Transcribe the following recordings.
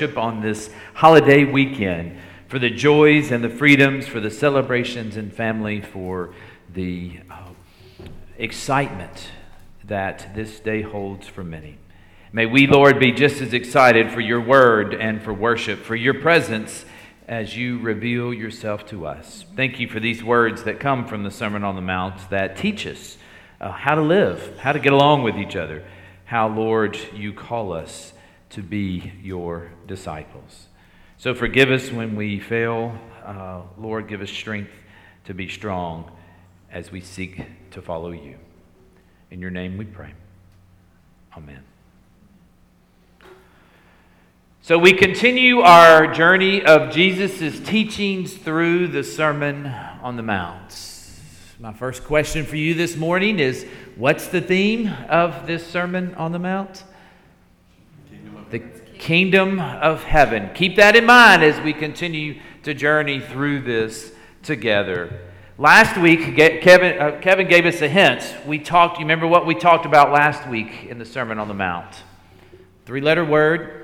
worship on this holiday weekend, for the joys and the freedoms, for the celebrations and family, for the uh, excitement that this day holds for many. May we, Lord, be just as excited for your word and for worship, for your presence as you reveal yourself to us. Thank you for these words that come from the Sermon on the Mount that teach us uh, how to live, how to get along with each other, how, Lord, you call us to be your disciples. So forgive us when we fail. Uh, Lord, give us strength to be strong as we seek to follow you. In your name we pray. Amen. So we continue our journey of Jesus' teachings through the Sermon on the Mount. My first question for you this morning is what's the theme of this Sermon on the Mount? The kingdom of heaven. Keep that in mind as we continue to journey through this together. Last week, Kevin, uh, Kevin gave us a hint. We talked, you remember what we talked about last week in the Sermon on the Mount? Three letter word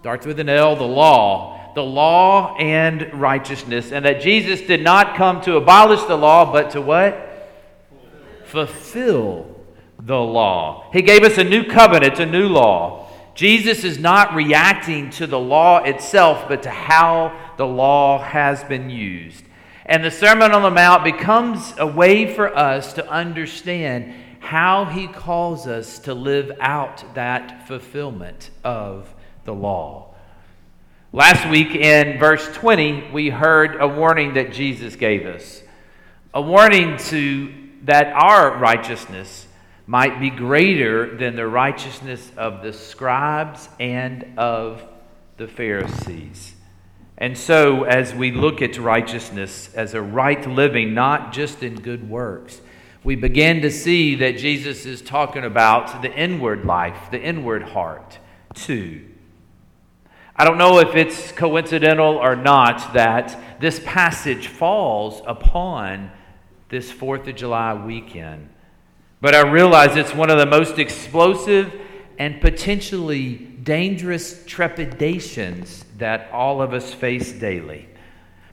Starts with an L, the law. The law and righteousness. And that Jesus did not come to abolish the law, but to what? Fulfill the law. He gave us a new covenant, a new law. Jesus is not reacting to the law itself, but to how the law has been used. And the Sermon on the Mount becomes a way for us to understand how he calls us to live out that fulfillment of the law. Last week in verse 20, we heard a warning that Jesus gave us. A warning to that our righteousness might be greater than the righteousness of the scribes and of the Pharisees. And so, as we look at righteousness as a right living, not just in good works, we begin to see that Jesus is talking about the inward life, the inward heart, too. I don't know if it's coincidental or not that this passage falls upon this 4th of July weekend. But I realize it's one of the most explosive and potentially dangerous trepidations that all of us face daily.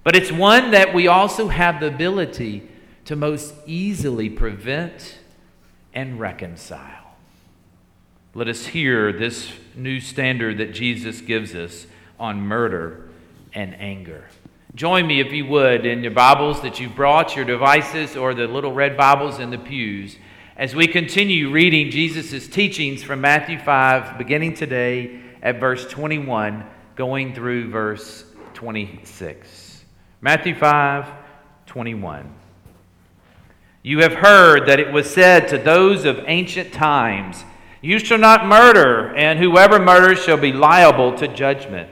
But it's one that we also have the ability to most easily prevent and reconcile. Let us hear this new standard that Jesus gives us on murder and anger. Join me, if you would, in your Bibles that you've brought, your devices, or the little red Bibles in the pews, as we continue reading Jesus' teachings from Matthew 5, beginning today at verse 21, going through verse 26. Matthew 5, 21. You have heard that it was said to those of ancient times, you shall not murder, and whoever murders shall be liable to judgment.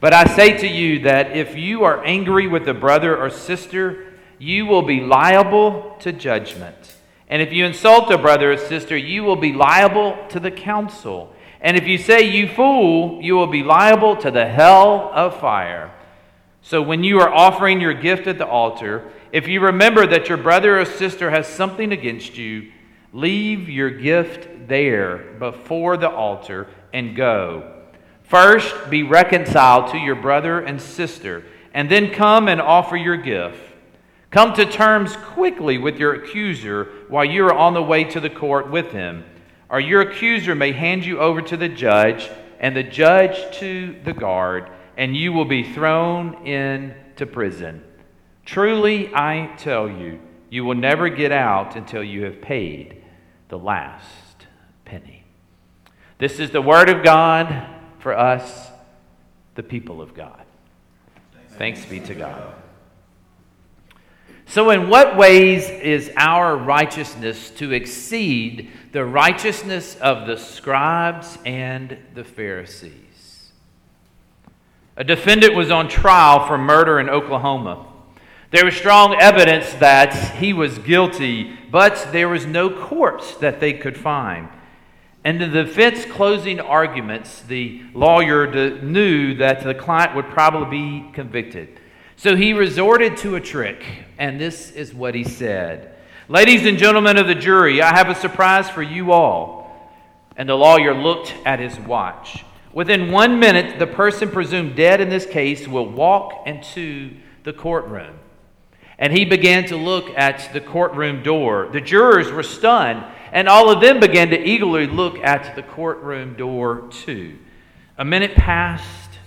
But I say to you that if you are angry with a brother or sister, you will be liable to judgment. And if you insult a brother or sister, you will be liable to the council. And if you say, You fool, you will be liable to the hell of fire. So when you are offering your gift at the altar, if you remember that your brother or sister has something against you, leave your gift there before the altar and go. First, be reconciled to your brother and sister, and then come and offer your gift. Come to terms quickly with your accuser while you are on the way to the court with him, or your accuser may hand you over to the judge, and the judge to the guard, and you will be thrown into prison. Truly, I tell you, you will never get out until you have paid the last penny. This is the Word of God for us, the people of God. Thanks be to God. So, in what ways is our righteousness to exceed the righteousness of the scribes and the Pharisees? A defendant was on trial for murder in Oklahoma. There was strong evidence that he was guilty, but there was no corpse that they could find. And in the defense closing arguments, the lawyer knew that the client would probably be convicted. So he resorted to a trick, and this is what he said Ladies and gentlemen of the jury, I have a surprise for you all. And the lawyer looked at his watch. Within one minute, the person presumed dead in this case will walk into the courtroom. And he began to look at the courtroom door. The jurors were stunned, and all of them began to eagerly look at the courtroom door, too. A minute passed,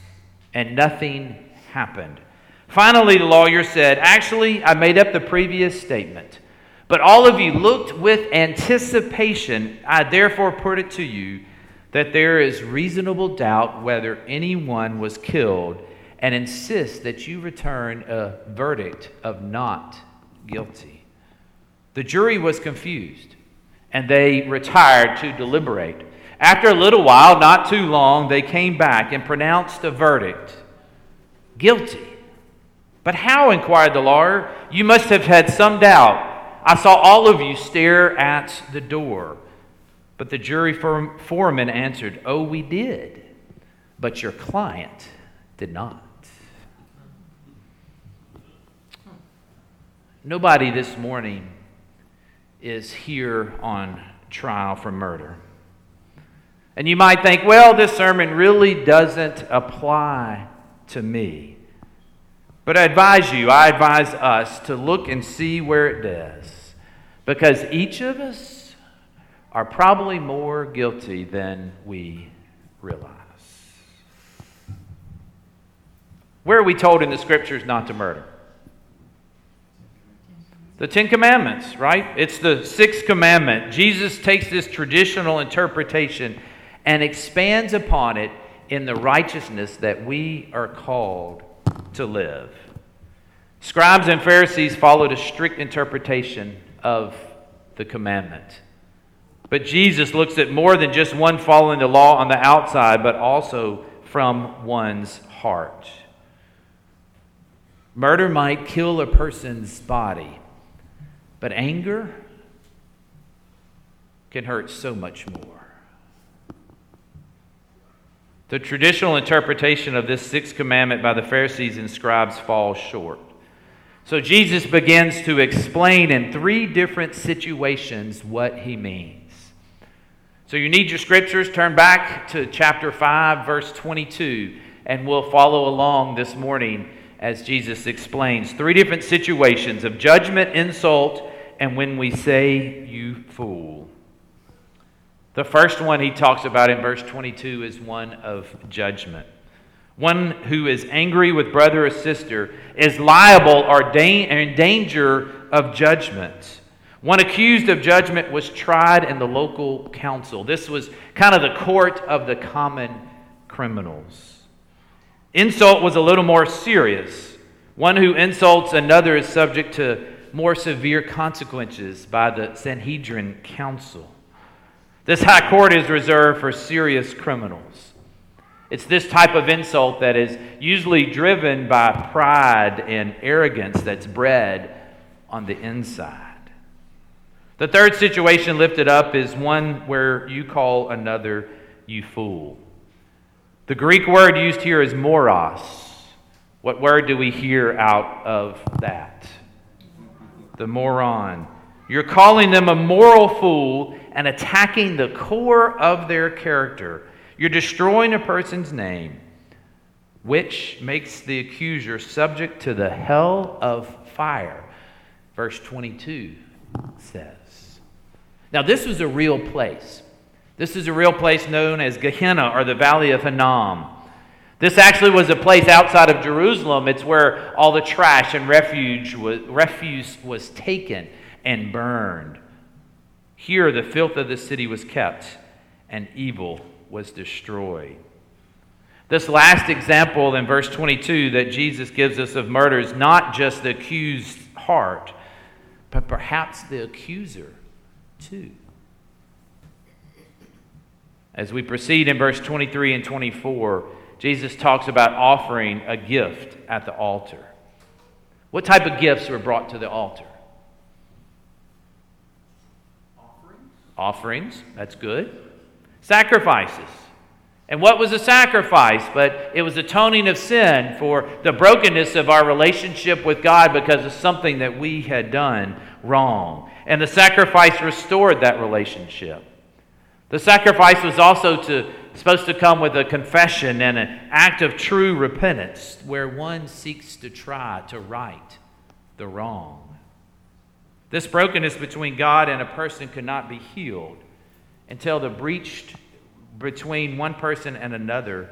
and nothing happened. Finally, the lawyer said, Actually, I made up the previous statement. But all of you looked with anticipation. I therefore put it to you that there is reasonable doubt whether anyone was killed and insist that you return a verdict of not guilty. The jury was confused and they retired to deliberate. After a little while, not too long, they came back and pronounced a verdict guilty. But how? inquired the lawyer. You must have had some doubt. I saw all of you stare at the door. But the jury foreman answered, Oh, we did, but your client did not. Nobody this morning is here on trial for murder. And you might think, well, this sermon really doesn't apply to me. But I advise you, I advise us to look and see where it does. Because each of us are probably more guilty than we realize. Where are we told in the scriptures not to murder? The Ten Commandments, right? It's the sixth commandment. Jesus takes this traditional interpretation and expands upon it in the righteousness that we are called to live. Scribes and Pharisees followed a strict interpretation of the commandment. But Jesus looks at more than just one following the law on the outside, but also from one's heart. Murder might kill a person's body, but anger can hurt so much more. The traditional interpretation of this sixth commandment by the Pharisees and scribes falls short. So Jesus begins to explain in three different situations what he means. So you need your scriptures. Turn back to chapter 5, verse 22, and we'll follow along this morning as Jesus explains three different situations of judgment, insult, and when we say, You fool. The first one he talks about in verse 22 is one of judgment. One who is angry with brother or sister is liable or in danger of judgment. One accused of judgment was tried in the local council. This was kind of the court of the common criminals. Insult was a little more serious. One who insults another is subject to more severe consequences by the Sanhedrin council. This high court is reserved for serious criminals. It's this type of insult that is usually driven by pride and arrogance that's bred on the inside. The third situation lifted up is one where you call another you fool. The Greek word used here is moros. What word do we hear out of that? The moron. You're calling them a moral fool and attacking the core of their character. You're destroying a person's name, which makes the accuser subject to the hell of fire. Verse 22 says. Now, this was a real place. This is a real place known as Gehenna or the Valley of Hinnom. This actually was a place outside of Jerusalem. It's where all the trash and refuge was, refuse was taken and burned. Here, the filth of the city was kept, and evil was destroyed. This last example in verse 22 that Jesus gives us of murder is not just the accused's heart, but perhaps the accuser too. As we proceed in verse 23 and 24, Jesus talks about offering a gift at the altar. What type of gifts were brought to the altar? Offerings, that's good. Sacrifices. And what was a sacrifice? But it was atoning of sin for the brokenness of our relationship with God because of something that we had done wrong. And the sacrifice restored that relationship. The sacrifice was also to supposed to come with a confession and an act of true repentance where one seeks to try to right the wrong. This brokenness between God and a person could not be healed until the breach between one person and another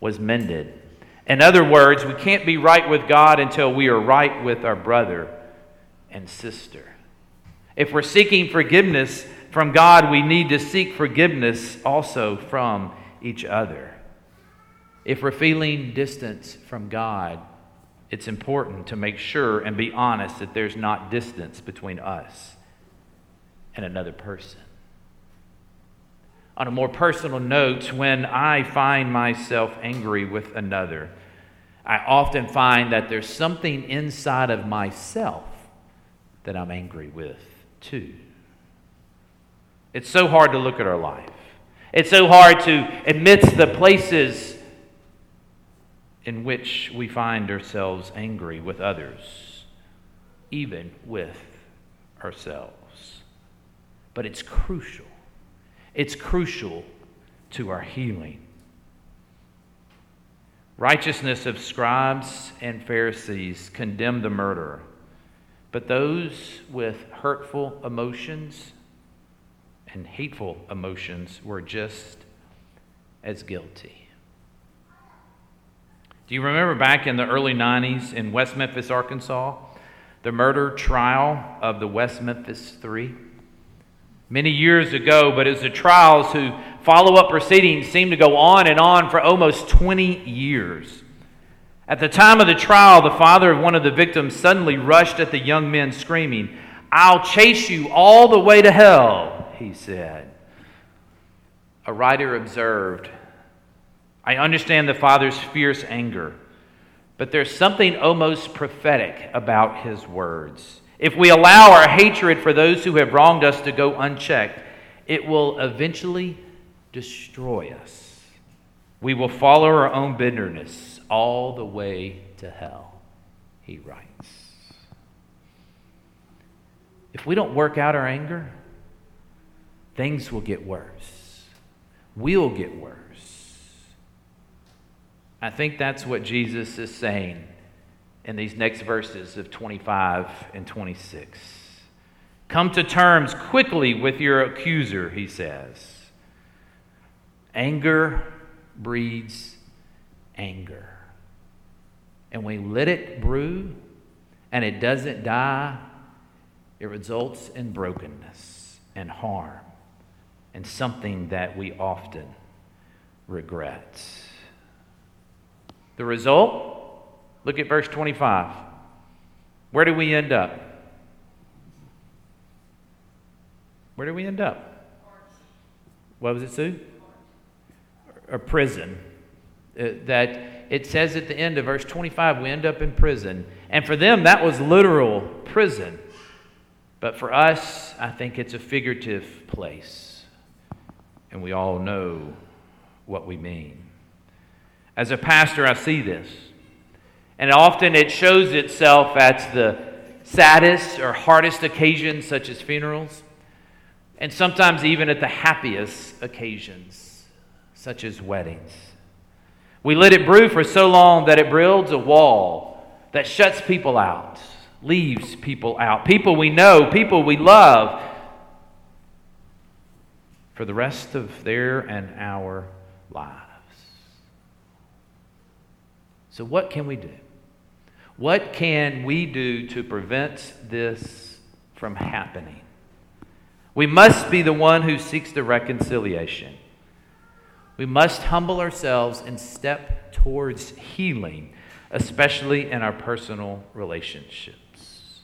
was mended. In other words, we can't be right with God until we are right with our brother and sister. If we're seeking forgiveness from God, we need to seek forgiveness also from each other. If we're feeling distance from God, it's important to make sure and be honest that there's not distance between us and another person. On a more personal note, when I find myself angry with another, I often find that there's something inside of myself that I'm angry with too. It's so hard to look at our life. It's so hard to admit the places in which we find ourselves angry with others, even with ourselves. But it's crucial. It's crucial to our healing. Righteousness of scribes and Pharisees condemn the murderer, but those with hurtful emotions and hateful emotions were just as guilty. Do you remember back in the early 90s in West Memphis, Arkansas, the murder trial of the West Memphis Three? Many years ago, but as the trials who follow up proceedings seem to go on and on for almost 20 years. At the time of the trial, the father of one of the victims suddenly rushed at the young men, screaming, I'll chase you all the way to hell he said. A writer observed, I understand the father's fierce anger, but there's something almost prophetic about his words. If we allow our hatred for those who have wronged us to go unchecked, it will eventually destroy us. We will follow our own bitterness all the way to hell, he writes. If we don't work out our anger, things will get worse. We'll get worse. I think that's what Jesus is saying in these next verses of 25 and 26. Come to terms quickly with your accuser, he says. Anger breeds anger. And we let it brew and it doesn't die, it results in brokenness and harm and something that we often regret. The result? Look at verse 25. Where do we end up? Where do we end up? What was it, Sue? A prison. Uh, that it says at the end of verse 25, we end up in prison. And for them, that was literal prison. But for us, I think it's a figurative place and we all know what we mean. As a pastor, I see this, and often it shows itself at the saddest or hardest occasions, such as funerals, and sometimes even at the happiest occasions, such as weddings. We let it brew for so long that it builds a wall that shuts people out, leaves people out. People we know, people we love, for the rest of their and our lives. So, what can we do? What can we do to prevent this from happening? We must be the one who seeks the reconciliation. We must humble ourselves and step towards healing, especially in our personal relationships.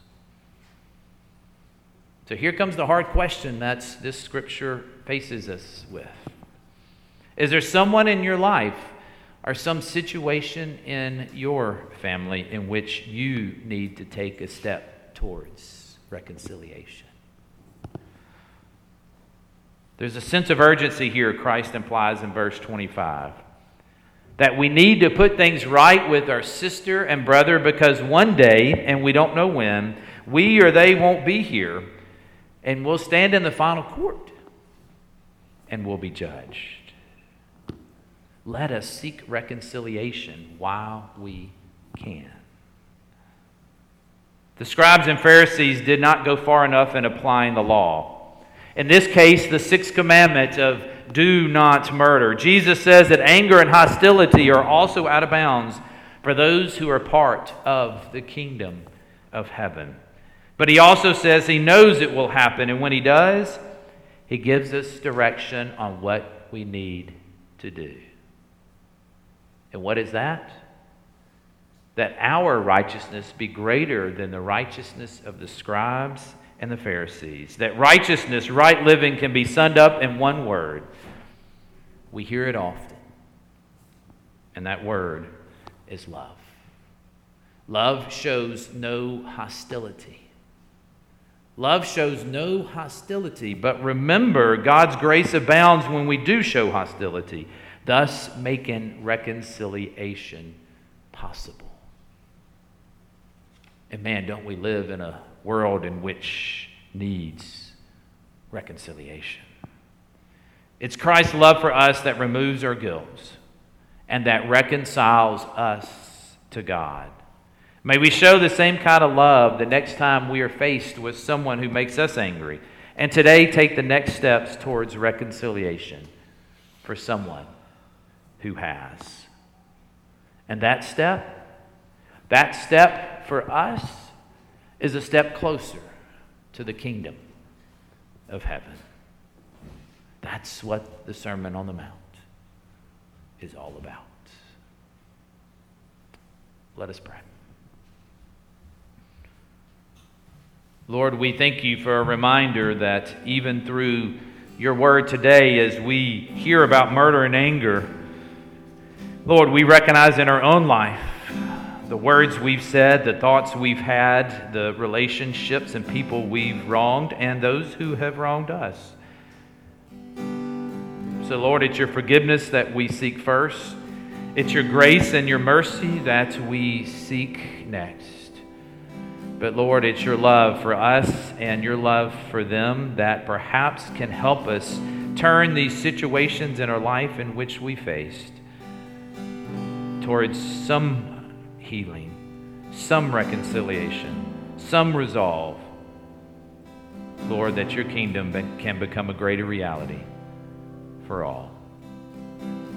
So here comes the hard question that this scripture faces us with. Is there someone in your life or some situation in your family in which you need to take a step towards reconciliation? There's a sense of urgency here, Christ implies in verse 25. That we need to put things right with our sister and brother because one day, and we don't know when, we or they won't be here and we'll stand in the final court and we'll be judged. Let us seek reconciliation while we can. The scribes and Pharisees did not go far enough in applying the law. In this case, the sixth commandment of do not murder. Jesus says that anger and hostility are also out of bounds for those who are part of the kingdom of heaven. But he also says he knows it will happen, and when he does, he gives us direction on what we need to do. And what is that? That our righteousness be greater than the righteousness of the scribes and the Pharisees. That righteousness, right living, can be summed up in one word. We hear it often. And that word is love. Love shows no hostility. Love shows no hostility, but remember, God's grace abounds when we do show hostility, thus making reconciliation possible. And man, don't we live in a world in which needs reconciliation? It's Christ's love for us that removes our guilt and that reconciles us to God. May we show the same kind of love the next time we are faced with someone who makes us angry. And today, take the next steps towards reconciliation for someone who has. And that step, that step for us is a step closer to the kingdom of heaven. That's what the Sermon on the Mount is all about. Let us pray. Lord, we thank you for a reminder that even through your word today, as we hear about murder and anger, Lord, we recognize in our own life the words we've said, the thoughts we've had, the relationships and people we've wronged, and those who have wronged us. So, Lord, it's your forgiveness that we seek first. It's your grace and your mercy that we seek next. But Lord, it's your love for us and your love for them that perhaps can help us turn these situations in our life in which we faced towards some healing, some reconciliation, some resolve. Lord, that your kingdom can become a greater reality for all.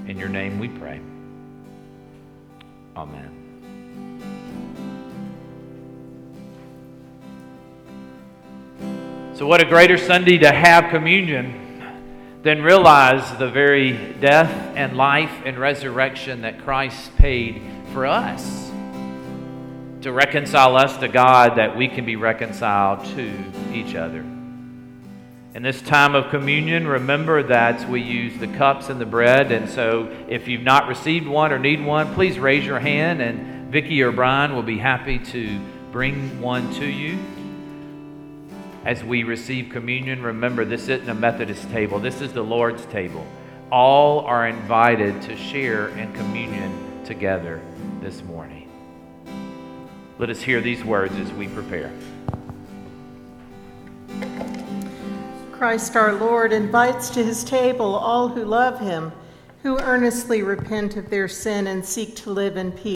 In your name we pray. Amen. So, what a greater Sunday to have communion than realize the very death and life and resurrection that Christ paid for us to reconcile us to God, that we can be reconciled to each other. In this time of communion, remember that we use the cups and the bread. And so, if you've not received one or need one, please raise your hand, and Vicki or Brian will be happy to bring one to you as we receive communion, remember this isn't a Methodist table, this is the Lord's table. All are invited to share in communion together this morning. Let us hear these words as we prepare. Christ our Lord invites to his table all who love him, who earnestly repent of their sin and seek to live in peace.